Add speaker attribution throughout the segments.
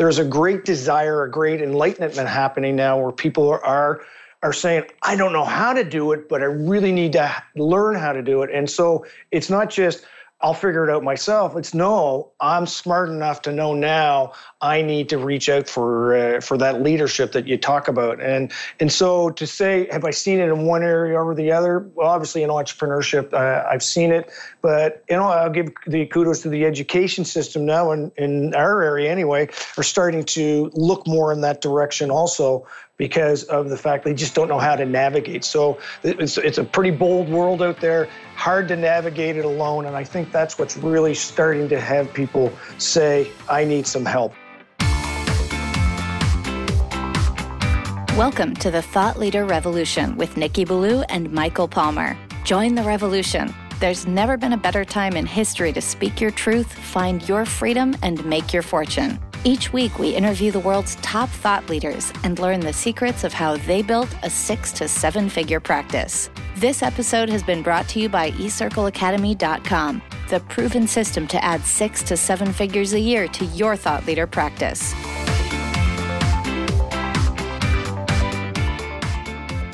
Speaker 1: there's a great desire, a great enlightenment happening now where people are are saying, I don't know how to do it, but I really need to learn how to do it. And so it's not just, I'll figure it out myself. It's no, I'm smart enough to know now I need to reach out for uh, for that leadership that you talk about. And and so to say, have I seen it in one area over the other? Well, obviously in entrepreneurship, uh, I've seen it. But you know, I'll give the kudos to the education system now, in, in our area anyway, are starting to look more in that direction also because of the fact they just don't know how to navigate. So it's, it's a pretty bold world out there, hard to navigate it alone. And I think that's what's really starting to have people say, I need some help.
Speaker 2: Welcome to the Thought Leader Revolution with Nicky Billou and Michael Palmer. Join the revolution. There's never been a better time in history to speak your truth, find your freedom, and make your fortune. Each week, we interview the world's top thought leaders and learn the secrets of how they built a six to seven figure practice. This episode has been brought to you by eCircleacademy.com, the proven system to add six to seven figures a year to your thought leader practice.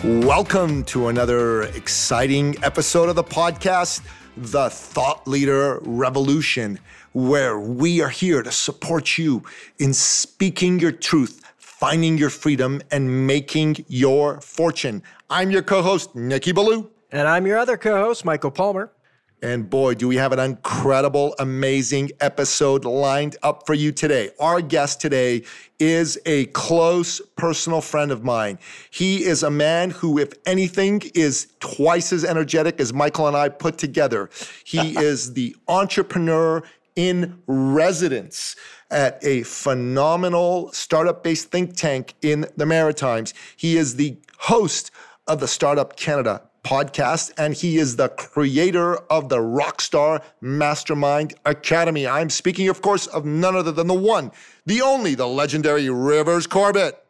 Speaker 3: Welcome to another exciting episode of the podcast, The Thought Leader Revolution where we are here to support you in speaking your truth, finding your freedom, and making your fortune. I'm your co host, Nicky Billou.
Speaker 4: And I'm your other co host, Michael Palmer.
Speaker 3: And boy, do we have an incredible, amazing episode lined up for you today. Our guest today is a close personal friend of mine. He is a man who, if anything, is twice as energetic as Michael and I put together. He is the entrepreneur in residence at a phenomenal startup based think tank in the Maritimes. He is the host of the Startup Canada podcast, and he is the creator of the Rockstar Mastermind Academy. I'm speaking, of course, of none other than the one, the only, the legendary Rivers Corbett.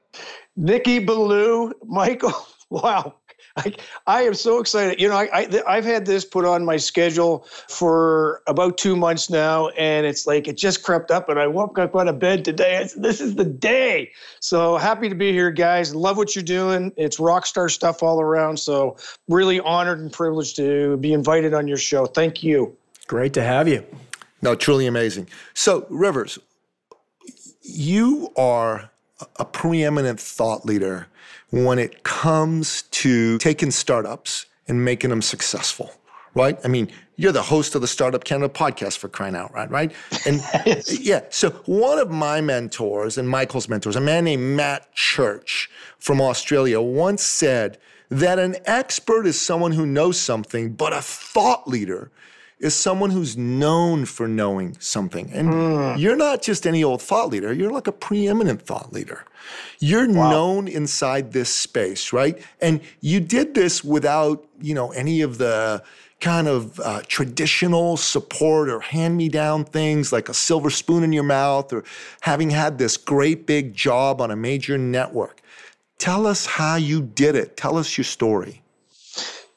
Speaker 1: Nicky Billou, Michael. Wow. I, I am so excited. You know, I, I have had this put on my schedule for about two months now, and it's like it just crept up. And I woke up out of bed today. Said, this is the day. So happy to be here, guys. Love what you're doing. It's rock star stuff all around. So really honored and privileged to be invited on your show. Thank you.
Speaker 4: Great to have you.
Speaker 3: No, truly amazing. So Rivers, you are a preeminent thought leader when it comes to taking startups and making them successful, right? I mean, you're the host of the Startup Canada podcast for crying out loud, right? And yeah, so one of my mentors and Michael's mentors, a man named Matt Church from Australia, once said that an expert is someone who knows something, but a thought leader is someone who's known for knowing something. And mm. you're not just any old thought leader, you're like a preeminent thought leader. You're wow. known inside this space, right? And you did this without, you know, any of the kind of uh, traditional support or hand me down things like a silver spoon in your mouth or having had this great big job on a major network. Tell us how you did it. Tell us your story.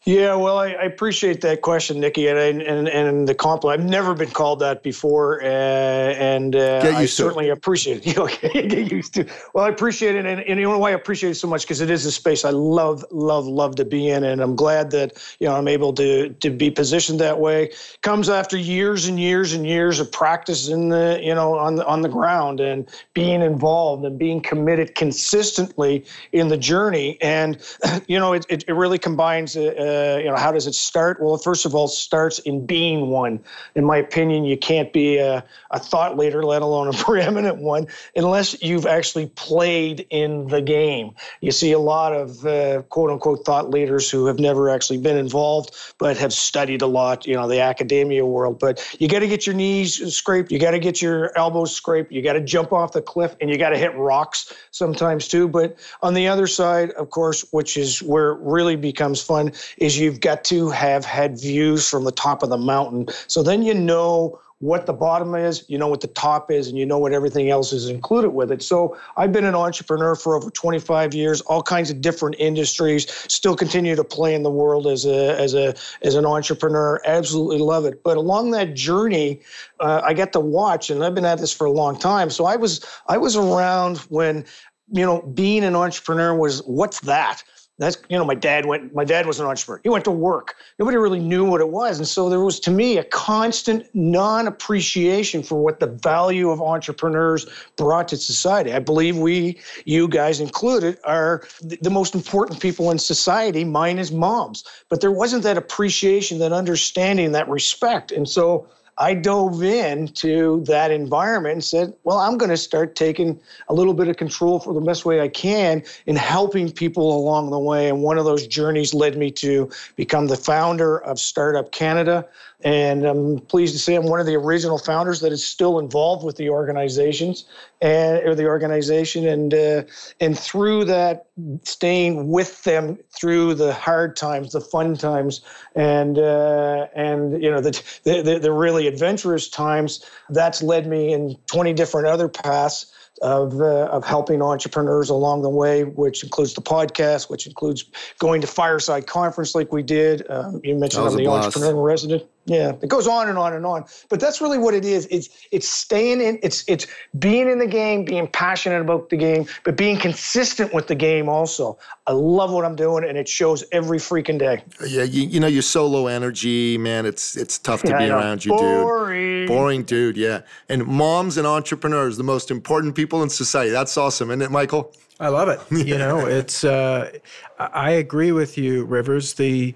Speaker 1: Yeah, well, I, I, appreciate that question, Nicky, and and, and the compliment. I've never been called that before, uh, and uh, I certainly it. appreciate it. get used to. Well, I appreciate it, and, and you know why I appreciate it so much because it is a space I love, love, love to be in, and I'm glad that you know I'm able to to be positioned that way. Comes after years and years and years of practice in the you know on the on the ground and being involved and being committed consistently in the journey, and you know it it, it really combines. Uh, uh, you know, how does it start? Well, first of all, it starts in being one. In my opinion, you can't be a, a thought leader, let alone a preeminent one, unless you've actually played in the game. You see a lot of uh, quote unquote thought leaders who have never actually been involved, but have studied a lot, you know, the academia world. But you got to get your knees scraped, you got to get your elbows scraped, you got to jump off the cliff, and you got to hit rocks sometimes too. But on the other side, of course, which is where it really becomes fun, is you've got to have had views from the top of the mountain. So then you know what the bottom is, you know what the top is, and you know what everything else is included with it. So I've been an entrepreneur for over 25 years, all kinds of different industries, still continue to play in the world as a as a as an entrepreneur. Absolutely love it. But along that journey, uh, I got to watch, and I've been at this for a long time. So I was I was around when you know being an entrepreneur was what's that that's you know my dad went my dad was an entrepreneur. He went to work. Nobody really knew what it was. And so there was to me a constant non-appreciation for what the value of entrepreneurs brought to society. I believe we you guys included are the most important people in society mine is moms. But there wasn't that appreciation that understanding that respect. And so I dove into that environment and said, well, I'm going to start taking a little bit of control for the best way I can in helping people along the way. And one of those journeys led me to become the founder of Startup Canada. And I'm pleased to say I'm one of the original founders that is still involved with the organizations and or the organization. And uh, and through that, staying with them through the hard times, the fun times, and uh, and you know the, the the really adventurous times. That's led me in 20 different other paths of, uh, of helping entrepreneurs along the way, which includes the podcast, which includes going to Fireside Conference like we did. Um, you mentioned I'm the blast. entrepreneur resident. Yeah, it goes on and on and on. But that's really what it is. It's it's staying in. It's it's being in the game, being passionate about the game, but being consistent with the game also. I love what I'm doing, and it shows every freaking day.
Speaker 3: Yeah, you, know, you know your solo energy, man. It's it's tough to yeah, be around you,
Speaker 1: Boring.
Speaker 3: dude. Boring, dude. Yeah, and moms and entrepreneurs, the most important people in society. That's awesome, isn't it, Michael?
Speaker 4: I love it. You know, it's. Uh, I agree with you, Rivers. The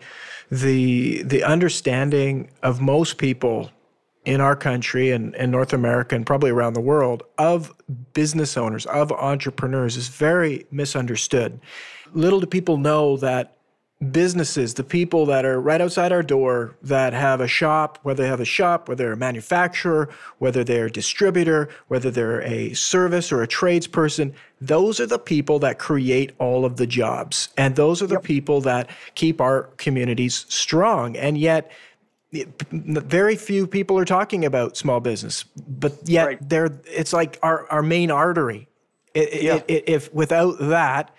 Speaker 4: the the understanding of most people in our country and, and North America and probably around the world of business owners, of entrepreneurs is very misunderstood. Little do people know that businesses, the people that are right outside our door that have a shop, whether they have a shop, whether they're a manufacturer, whether they're a distributor, whether they're a service or a tradesperson, those are the people that create all of the jobs. And those are the yep. people that keep our communities strong. And yet, very few people are talking about small business, but yet right. they're, it's like our, our main artery. It, yeah. it, if without that,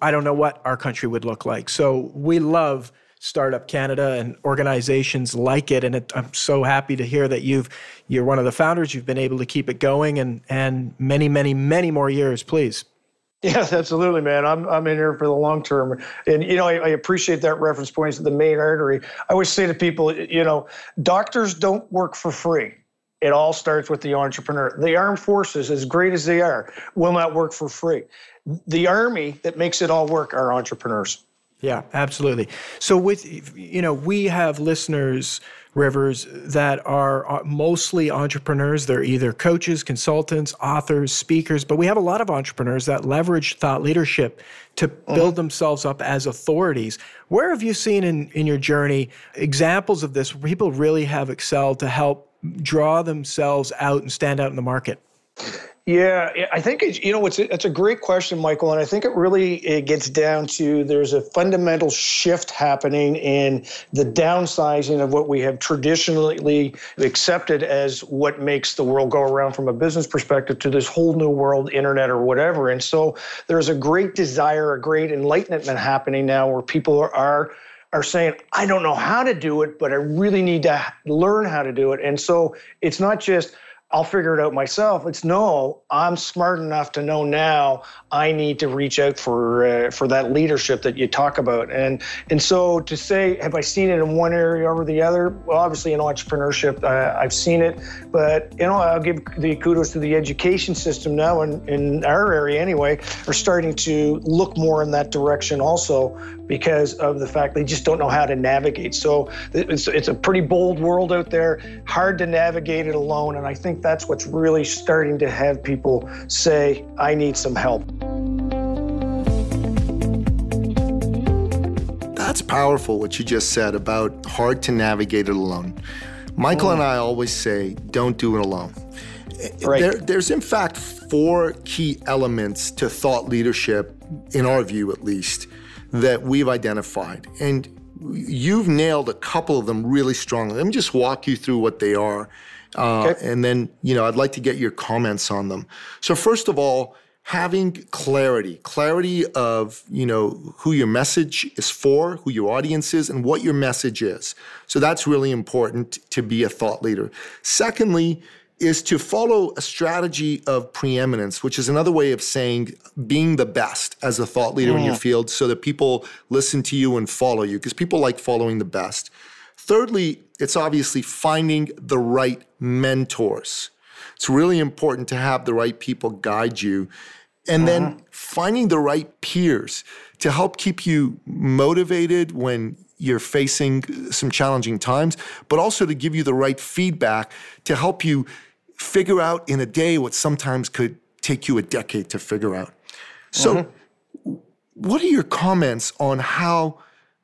Speaker 4: I don't know what our country would look like. So we love Startup Canada and organizations like it, and it, I'm so happy to hear that you've you're one of the founders. You've been able to keep it going, and and many, many, many more years, please.
Speaker 1: Yes, absolutely, man. I'm I'm in here for the long term, and you know I, I appreciate that reference points to the main artery. I always say to people, you know, doctors don't work for free. It all starts with the entrepreneur. The armed forces, as great as they are, will not work for free the army that makes it all work are entrepreneurs.
Speaker 4: Yeah, absolutely. So with you know, we have listeners Rivers that are uh, mostly entrepreneurs. They're either coaches, consultants, authors, speakers, but we have a lot of entrepreneurs that leverage thought leadership to mm-hmm. build themselves up as authorities. Where have you seen in, in your journey examples of this where people really have excelled to help draw themselves out and stand out in the market?
Speaker 1: Yeah, I think you know it's a, it's a great question, Michael, and I think it really it gets down to there's a fundamental shift happening in the downsizing of what we have traditionally accepted as what makes the world go around from a business perspective to this whole new world, internet or whatever. And so there's a great desire, a great enlightenment happening now, where people are are saying, I don't know how to do it, but I really need to learn how to do it. And so it's not just I'll figure it out myself. It's no, I'm smart enough to know now I need to reach out for uh, for that leadership that you talk about. And and so to say, have I seen it in one area over the other? Well, obviously in entrepreneurship, uh, I've seen it, but you know, I'll give the kudos to the education system now, in, in our area anyway, are starting to look more in that direction also because of the fact they just don't know how to navigate. So it's, it's a pretty bold world out there, hard to navigate it alone. And I think that's what's really starting to have people say, I need some help.
Speaker 3: That's powerful what you just said about hard to navigate it alone. Michael mm. and I always say, don't do it alone. Right. There, there's, in fact, four key elements to thought leadership, in our view at least, that we've identified. And you've nailed a couple of them really strongly. Let me just walk you through what they are Uh, okay. And then, you know, I'd like to get your comments on them. So, first of all, having clarity, clarity of, you know, who your message is for, who your audience is, and what your message is. So, that's really important to be a thought leader. Secondly, is to follow a strategy of preeminence, which is another way of saying being the best as a thought leader in your field so that people listen to you and follow you, because people like following the best. Thirdly, it's obviously finding the right mentors. It's really important to have the right people guide you. And then uh-huh. finding the right peers to help keep you motivated when you're facing some challenging times, but also to give you the right feedback to help you figure out in a day what sometimes could take you a decade to figure out. So, uh-huh. what are your comments on how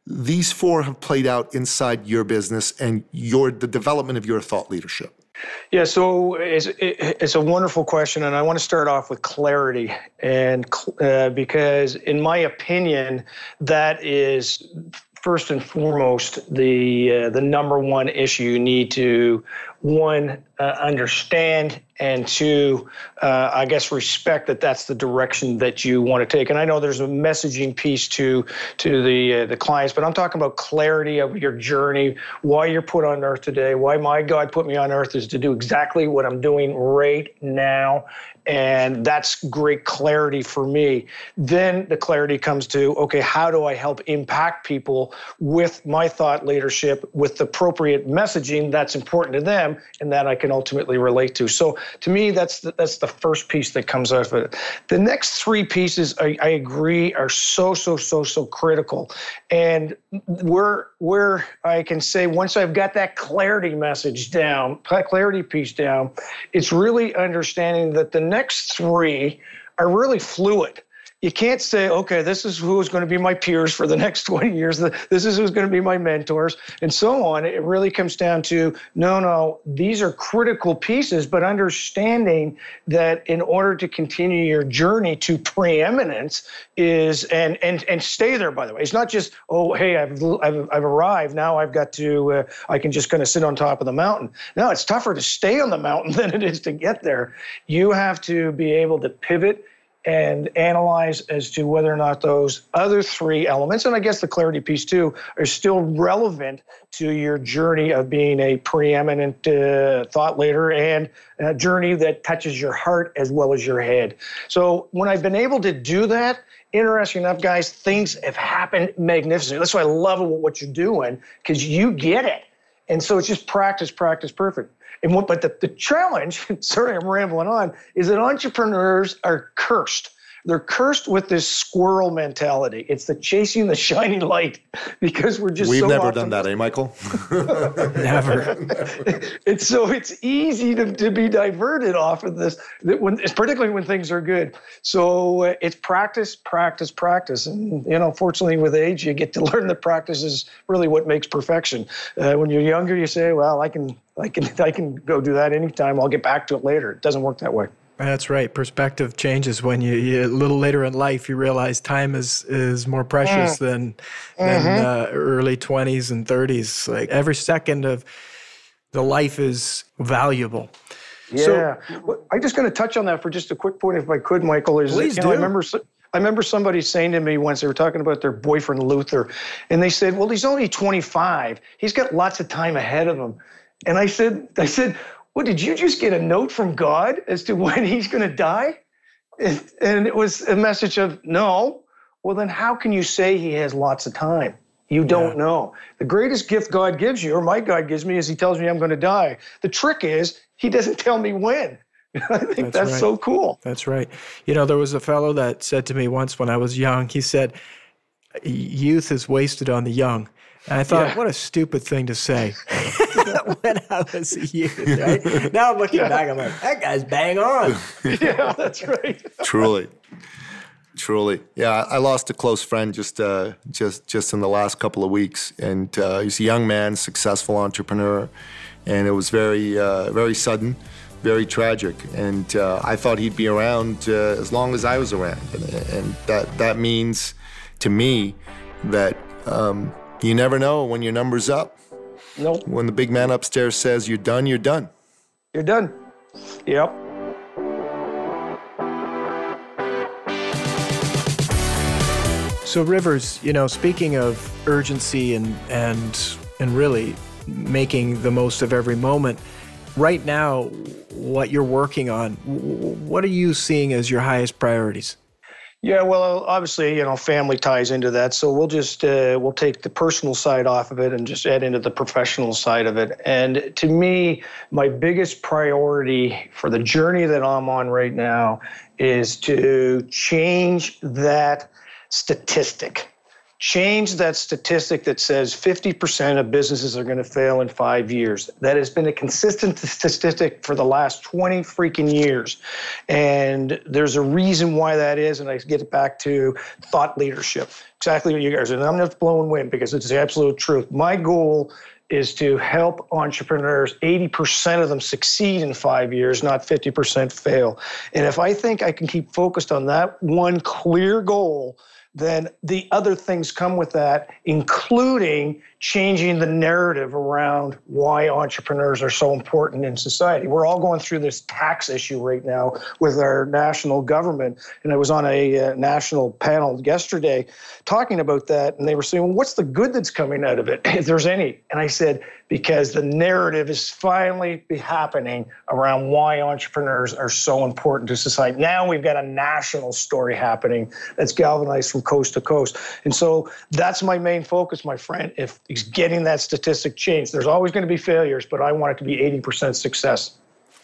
Speaker 3: these four have played out inside your business and your the development of your thought leadership?
Speaker 1: Yeah, so it's, it's a wonderful question, and I want to start off with clarity, and uh, because in my opinion, that is first and foremost the uh, the number one issue you need to one uh, understand and two uh, i guess respect that that's the direction that you want to take. And i know there's a messaging piece to to the uh, the clients but i'm talking about clarity of your journey why you're put on earth today why my god put me on earth is to do exactly what i'm doing right now and that's great clarity for me. Then the clarity comes to okay, how do I help impact people with my thought leadership, with the appropriate messaging that's important to them, and that I can ultimately relate to. So to me, that's the, that's the first piece that comes out of it. The next three pieces, I, I agree, are so so so so critical, and where where I can say once I've got that clarity message down, that clarity piece down, it's really understanding that the next three are really fluid you can't say, okay, this is who's going to be my peers for the next 20 years. This is who's going to be my mentors, and so on. It really comes down to no, no, these are critical pieces, but understanding that in order to continue your journey to preeminence is and and and stay there. By the way, it's not just oh, hey, I've I've, I've arrived. Now I've got to uh, I can just kind of sit on top of the mountain. No, it's tougher to stay on the mountain than it is to get there. You have to be able to pivot and analyze as to whether or not those other three elements, and I guess the clarity piece too, are still relevant to your journey of being a preeminent uh, thought leader and a journey that touches your heart as well as your head. So when I've been able to do that, interesting enough, guys, things have happened magnificently. That's why I love what you're doing because you get it. And so it's just practice, practice, perfect. And what, but the, the challenge, sorry, I'm rambling on, is that entrepreneurs are cursed they're cursed with this squirrel mentality. It's the chasing the shiny light because we're just
Speaker 3: We've
Speaker 1: so
Speaker 3: never done that, eh, Michael?
Speaker 4: never.
Speaker 1: it's so it's easy to, to be diverted off of this, that when, particularly when things are good. So uh, it's practice, practice, practice. And, you know, fortunately with age, you get to learn that practice is really what makes perfection. Uh, when you're younger, you say, well, I can, I can, I can go do that anytime. I'll get back to it later. It doesn't work that way.
Speaker 4: That's right. Perspective changes when you, you, a little later in life you realize time is is more precious mm. than than mm-hmm. uh, early twenties and thirties. Like every second of the life is valuable.
Speaker 1: Yeah, so, well, I'm just going to touch on that for just a quick point, if I could, Michael. Is
Speaker 4: please
Speaker 1: that,
Speaker 4: do.
Speaker 1: Know, I remember. I remember somebody saying to me once they were talking about their boyfriend Luther, and they said, "Well, he's only 25. He's got lots of time ahead of him." And I said, "I said, well, did you just get a note from God as to when he's going to die? And, and it was a message of no. Well, then how can you say he has lots of time? You don't yeah. know. The greatest gift God gives you, or my God gives me, is he tells me I'm going to die. The trick is he doesn't tell me when. I think that's, that's right. so cool.
Speaker 4: That's right. You know, there was a fellow that said to me once when I was young, he said, Youth is wasted on the young. And I thought, yeah. what a stupid thing to say when I was a youth, right? Now I'm looking yeah. back, I'm like, that guy's bang on.
Speaker 1: yeah, that's right.
Speaker 3: Truly. Truly, yeah. I lost a close friend just uh, just just in the last couple of weeks, and uh, he's a young man, successful entrepreneur, and it was very uh, very sudden, very tragic. And uh, I thought he'd be around uh, as long as I was around, and, and, that that means to me that um, you never know when your number's up.
Speaker 1: Nope.
Speaker 3: When the big man upstairs says you're done, you're done.
Speaker 1: You're done. Yep.
Speaker 4: So Rivers, you know, speaking of urgency and and and really making the most of every moment, right now, what you're working on, what are you seeing as your highest priorities?
Speaker 1: Yeah, well, obviously, you know, family ties into that. So we'll just uh, we'll take the personal side off of it and just add into the professional side of it. And to me, my biggest priority for the journey that I'm on right now is to change that statistic. Change that statistic that says 50% of businesses are going to fail in five years. That has been a consistent statistic for the last 20 freaking years. And there's a reason why that is. And I get it back to thought leadership. Exactly what you guys are. And I'm not blowing wind because it's the absolute truth. My goal is to help entrepreneurs 80% of them succeed in five years not 50% fail and if i think i can keep focused on that one clear goal then the other things come with that, including changing the narrative around why entrepreneurs are so important in society. We're all going through this tax issue right now with our national government. And I was on a uh, national panel yesterday talking about that, and they were saying, well, what's the good that's coming out of it, if there's any? And I said, because the narrative is finally happening around why entrepreneurs are so important to society. Now we've got a national story happening that's galvanized from coast to coast. And so that's my main focus, my friend, if is getting that statistic changed. There's always going to be failures, but I want it to be 80% success.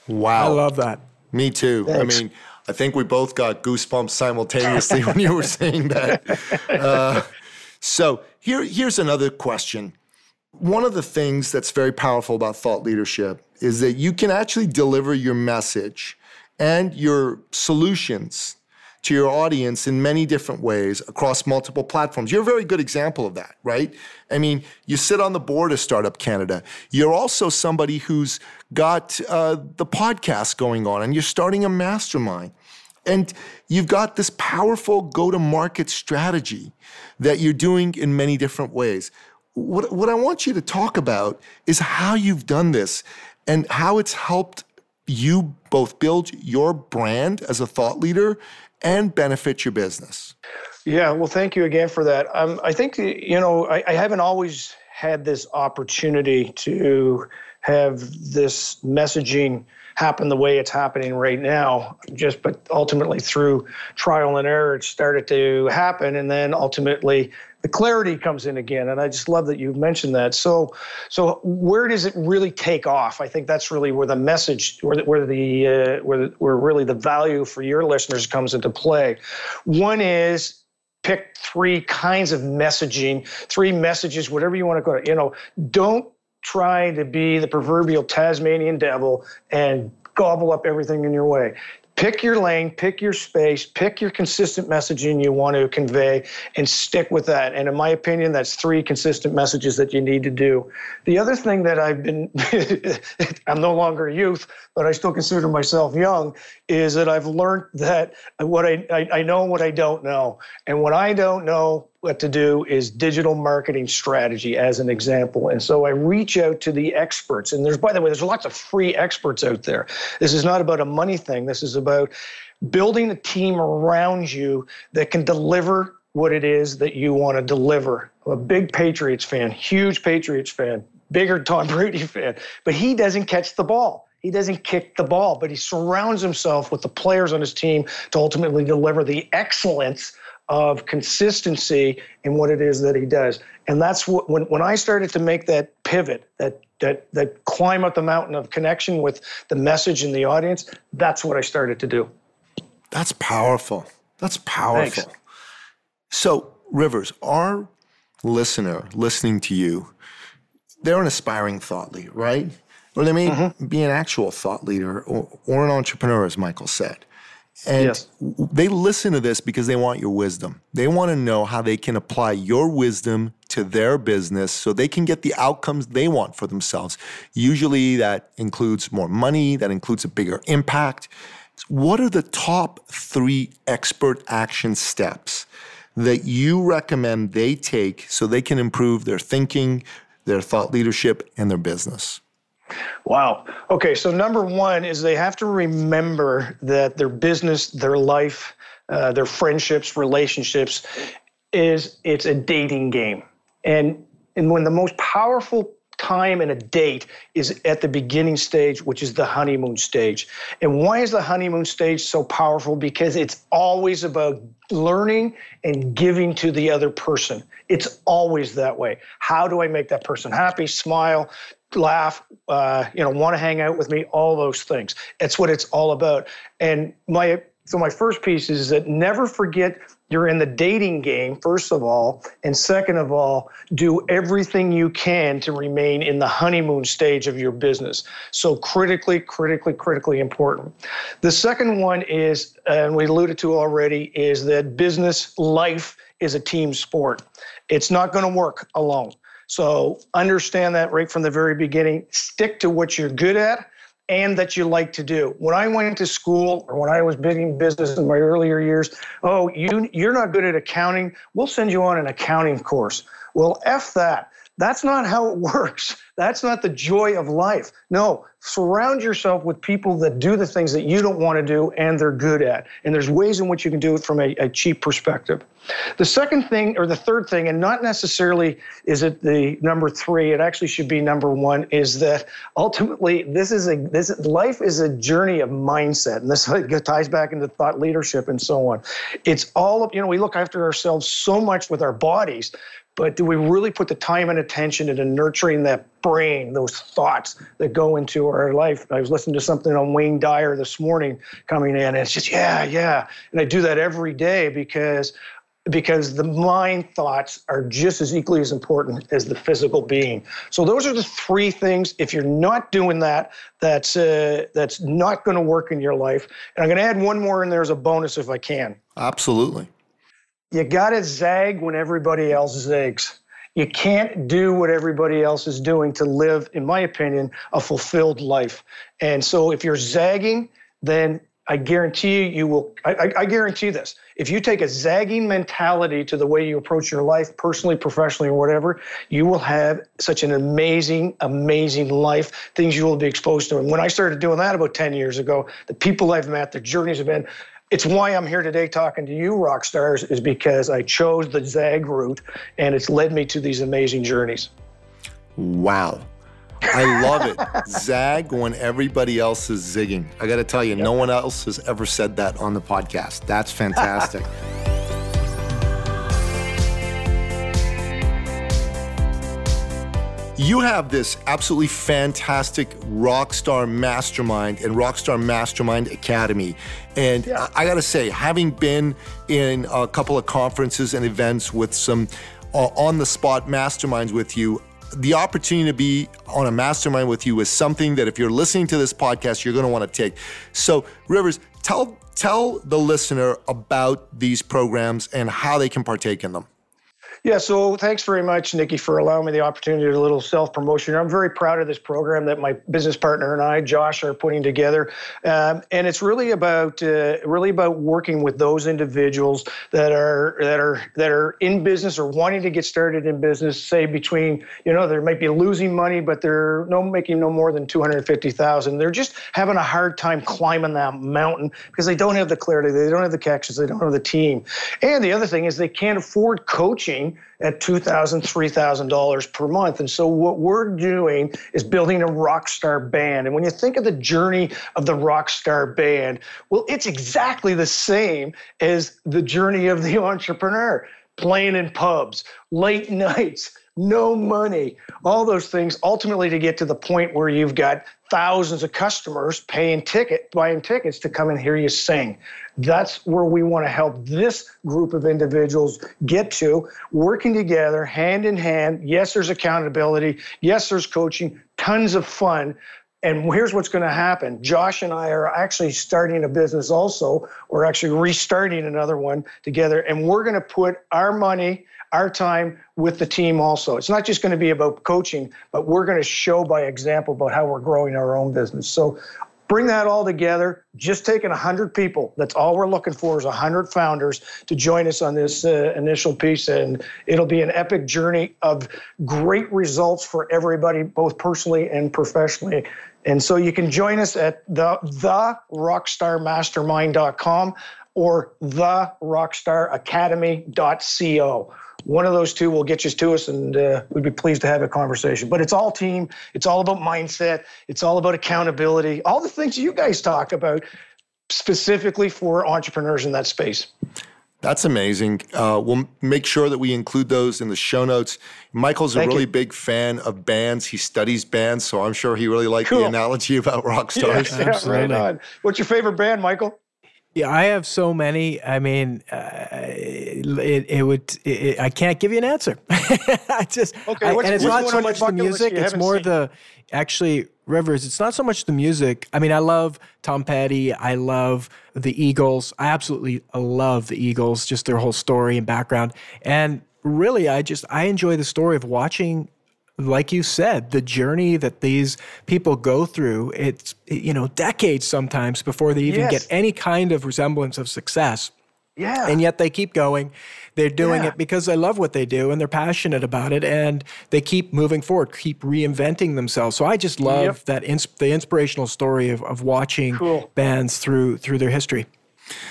Speaker 3: Wow.
Speaker 4: I love that.
Speaker 3: Me too. Thanks. I mean, I think we both got goosebumps simultaneously when you were saying that. Uh, so here, here's another question one of the things that's very powerful about thought leadership is that you can actually deliver your message and your solutions to your audience in many different ways across multiple platforms. You're a very good example of that, right? I mean, you sit on the board of Startup Canada. You're also somebody who's got uh, the podcast going on and you're starting a mastermind. And you've got this powerful go to market strategy that you're doing in many different ways what, what I want you to talk about is how you've done this and how it's helped you both build your brand as a thought leader and benefit your business.
Speaker 1: Yeah, well, thank you again for that. Um, I think, you know, I, I haven't always had this opportunity to have this messaging happen the way it's happening right now just but ultimately through trial and error it started to happen and then ultimately the clarity comes in again and i just love that you've mentioned that. So so where does it really take off? I think that's really where the message where the, where the uh, where, the, where really the value for your listeners comes into play. One is pick three kinds of messaging three messages whatever you want to go you know don't try to be the proverbial tasmanian devil and gobble up everything in your way pick your lane, pick your space, pick your consistent messaging you want to convey, and stick with that. And in my opinion, that's three consistent messages that you need to do. The other thing that I've been, I'm no longer a youth, but I still consider myself young, is that I've learned that what I, I, I know what I don't know. And what I don't know, what to do is digital marketing strategy as an example. And so I reach out to the experts. And there's, by the way, there's lots of free experts out there. This is not about a money thing. This is about building a team around you that can deliver what it is that you want to deliver. I'm a big Patriots fan, huge Patriots fan, bigger Tom Brady fan, but he doesn't catch the ball. He doesn't kick the ball, but he surrounds himself with the players on his team to ultimately deliver the excellence of consistency in what it is that he does. And that's what when, when I started to make that pivot, that that that climb up the mountain of connection with the message and the audience, that's what I started to do.
Speaker 3: That's powerful. That's powerful. Thanks. So, Rivers, our listener listening to you, they're an aspiring thought leader, right? Or they may mm-hmm. be an actual thought leader or, or an entrepreneur, as Michael said. And yes. they listen to this because they want your wisdom. They want to know how they can apply your wisdom to their business so they can get the outcomes they want for themselves. Usually that includes more money, that includes a bigger impact. What are the top three expert action steps that you recommend they take so they can improve their thinking, their thought leadership, and their business?
Speaker 1: Wow. Okay, so number one is they have to remember that their business, their life, uh, their friendships, relationships is it's a dating game. And and when the most powerful time in a date is at the beginning stage, which is the honeymoon stage. And why is the honeymoon stage so powerful? Because it's always about learning and giving to the other person. It's always that way. How do I make that person happy, smile, laugh, uh, you know, want to hang out with me, all those things. It's what it's all about. And my so my first piece is that never forget you're in the dating game, first of all. And second of all, do everything you can to remain in the honeymoon stage of your business. So, critically, critically, critically important. The second one is, and we alluded to already, is that business life is a team sport. It's not going to work alone. So, understand that right from the very beginning. Stick to what you're good at and that you like to do. When I went to school or when I was building business in my earlier years, oh, you you're not good at accounting. We'll send you on an accounting course. Well, F that. That's not how it works. That's not the joy of life. No, surround yourself with people that do the things that you don't want to do and they're good at. And there's ways in which you can do it from a, a cheap perspective. The second thing, or the third thing, and not necessarily is it the number three, it actually should be number one, is that ultimately this is a this life is a journey of mindset. And this ties back into thought leadership and so on. It's all, you know, we look after ourselves so much with our bodies, but do we really put the time and attention into nurturing that brain, those thoughts that go into our life? I was listening to something on Wayne Dyer this morning coming in, and it's just, yeah, yeah. And I do that every day because because the mind thoughts are just as equally as important as the physical being. So those are the three things. If you're not doing that, that's uh, that's not going to work in your life. And I'm going to add one more in there as a bonus if I can.
Speaker 3: Absolutely
Speaker 1: you got to zag when everybody else zags. You can't do what everybody else is doing to live, in my opinion, a fulfilled life. And so if you're zagging, then I guarantee you, you will. I, I, guarantee this. If you take a zagging mentality to the way you approach your life, personally, professionally, or whatever, you will have such an amazing, amazing life. Things you will be exposed to. And when I started doing that about 10 years ago, the people I've met, the journeys have been it's why I'm here today talking to you, rock stars, is because I chose the Zag route and it's led me to these amazing journeys.
Speaker 3: Wow. I love it. Zag when everybody else is zigging. I got to tell you, yep. no one else has ever said that on the podcast. That's fantastic. You have this absolutely fantastic Rockstar Mastermind and Rockstar Mastermind Academy. And yeah. I, I got to say, having been in a couple of conferences and events with some uh, on the spot masterminds with you, the opportunity to be on a mastermind with you is something that if you're listening to this podcast, you're going to want to take. So, Rivers, tell tell the listener about these programs and how they can partake in them.
Speaker 1: Yeah, so thanks very much, Nicky, for allowing me the opportunity to do a little self promotion. I'm very proud of this program that my business partner and I, Josh, are putting together, um, and it's really about uh, really about working with those individuals that are that are that are in business or wanting to get started in business. Say between you know they might be losing money, but they're no making no more than two hundred fifty thousand. They're just having a hard time climbing that mountain because they don't have the clarity, they don't have the connections, they don't have the team, and the other thing is they can't afford coaching at $2,000, $3,000 per month. And so what we're doing is building a rock star band. And when you think of the journey of the rock star band, well, it's exactly the same as the journey of the entrepreneur playing in pubs, late nights, no money, all those things ultimately to get to the point where you've got thousands of customers paying ticket, buying tickets to come and hear you sing. That's where we want to help this group of individuals get to, working together hand in hand. Yes, there's accountability. Yes, there's coaching, tons of fun. And here's what's going to happen. Josh and I are actually starting a business also. We're actually restarting another one together, and we're going to put our money our time with the team also. It's not just going to be about coaching, but we're going to show by example about how we're growing our own business. So bring that all together. Just taking 100 people. That's all we're looking for is 100 founders to join us on this uh, initial piece. And it'll be an epic journey of great results for everybody, both personally and professionally. And so you can join us at the, the rockstarmastermind.com or the rockstaracademy.co one of those two will get you to us and uh, we'd be pleased to have a conversation but it's all team it's all about mindset it's all about accountability all the things you guys talk about specifically for entrepreneurs in that space
Speaker 3: that's amazing. Uh, we'll make sure that we include those in the show notes. Michael's a Thank really you. big fan of bands. He studies bands, so I'm sure he really liked cool. the analogy about rock stars.
Speaker 1: Yeah, yeah, right on. What's your favorite band, Michael?
Speaker 4: Yeah, I have so many. I mean, uh, it, it would. It, I can't give you an answer. I just. Okay. I, and it's not so much the music. It's more seen? the actually Rivers. It's not so much the music. I mean, I love Tom Petty. I love the Eagles. I absolutely love the Eagles. Just their whole story and background. And really, I just I enjoy the story of watching like you said, the journey that these people go through, it's, you know, decades sometimes before they even yes. get any kind of resemblance of success.
Speaker 1: Yeah.
Speaker 4: And yet they keep going. They're doing yeah. it because they love what they do and they're passionate about it and they keep moving forward, keep reinventing themselves. So I just love yep. that ins- the inspirational story of, of watching cool. bands through through their history.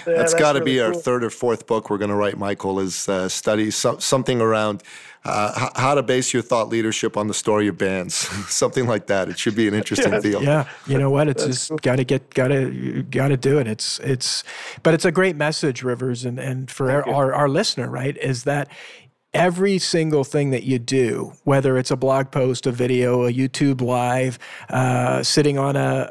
Speaker 3: Yeah, that's, that's got to really be our third or fourth book we're going to write, Michael, is uh, study so, something around uh, how to base your thought leadership on the story of bands, something like that. It should be an interesting
Speaker 4: yes.
Speaker 3: field.
Speaker 4: Yeah, you know what? It's just cool. got to get, got to, got to do it. It's, it's, but it's a great message, Rivers, and and for our, our, our listener, right, is that every single thing that you do, whether it's a blog post, a video, a YouTube live, uh, sitting on a,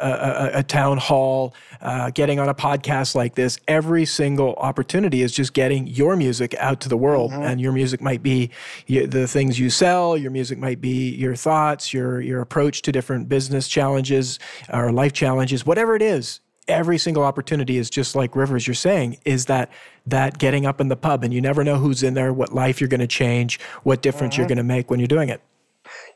Speaker 4: a, a town hall, uh, getting on a podcast like this, every single opportunity is just getting your music out to the world. Mm-hmm. And your music might be the things you sell, your music might be your thoughts, your, your approach to different business challenges or life challenges, whatever it is every single opportunity is just like Rivers, you're saying, is that that getting up in the pub and you never know who's in there, what life you're going to change, what difference mm-hmm. you're going to make when you're doing it.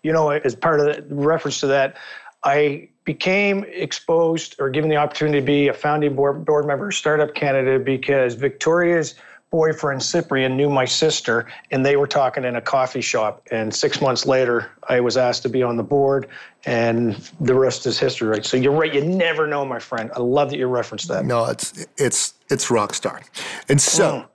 Speaker 1: You know, as part of the reference to that, I became exposed or given the opportunity to be a founding board, board member of Startup Canada because Victoria's boyfriend Cyprian knew my sister, and they were talking in a coffee shop. And six months later, I was asked to be on the board, and the rest is history. Right. So you're right. You never know, my friend. I love that you referenced that.
Speaker 3: No, it's it's it's rock star. And so. Mm.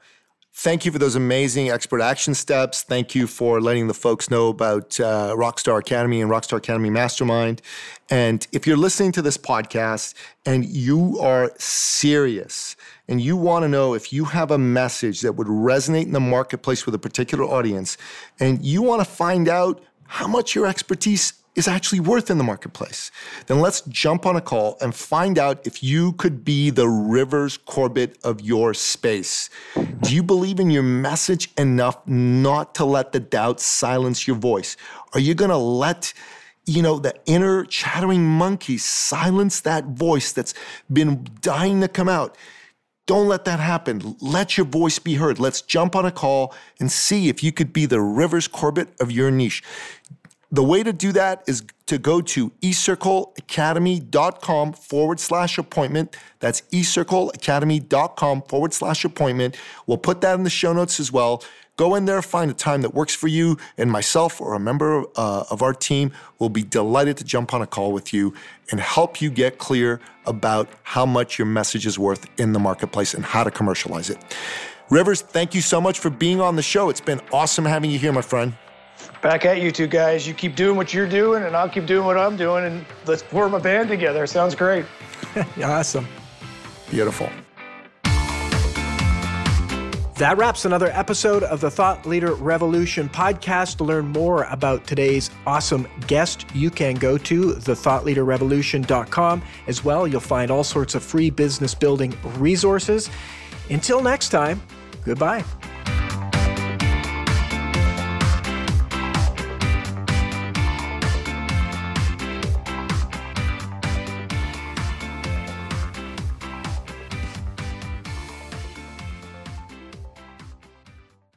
Speaker 3: Thank you for those amazing expert action steps. Thank you for letting the folks know about uh, Rockstar Academy and Rockstar Academy Mastermind. And if you're listening to this podcast and you are serious and you want to know if you have a message that would resonate in the marketplace with a particular audience, and you want to find out how much your expertise is actually worth in the marketplace, then let's jump on a call and find out if you could be the Rivers Corbett of your space. Do you believe in your message enough not to let the doubt silence your voice? Are you going to let you know, the inner chattering monkey silence that voice that's been dying to come out? Don't let that happen. Let your voice be heard. Let's jump on a call and see if you could be the Rivers Corbett of your niche. The way to do that is to go to ecircleacademy.com forward slash appointment. That's ecircleacademy.com forward slash appointment. We'll put that in the show notes as well. Go in there, find a time that works for you, and myself or a member uh, of our team will be delighted to jump on a call with you and help you get clear about how much your message is worth in the marketplace and how to commercialize it. Rivers, thank you so much for being on the show. It's been awesome having you here, my friend.
Speaker 1: Back at you two guys. You keep doing what you're doing, and I'll keep doing what I'm doing, and let's form a band together. Sounds great.
Speaker 4: awesome.
Speaker 3: Beautiful.
Speaker 4: That wraps another episode of the Thought Leader Revolution podcast. To learn more about today's awesome guest, you can go to thethoughtleaderrevolution.com. As well, you'll find all sorts of free business building resources. Until next time, goodbye.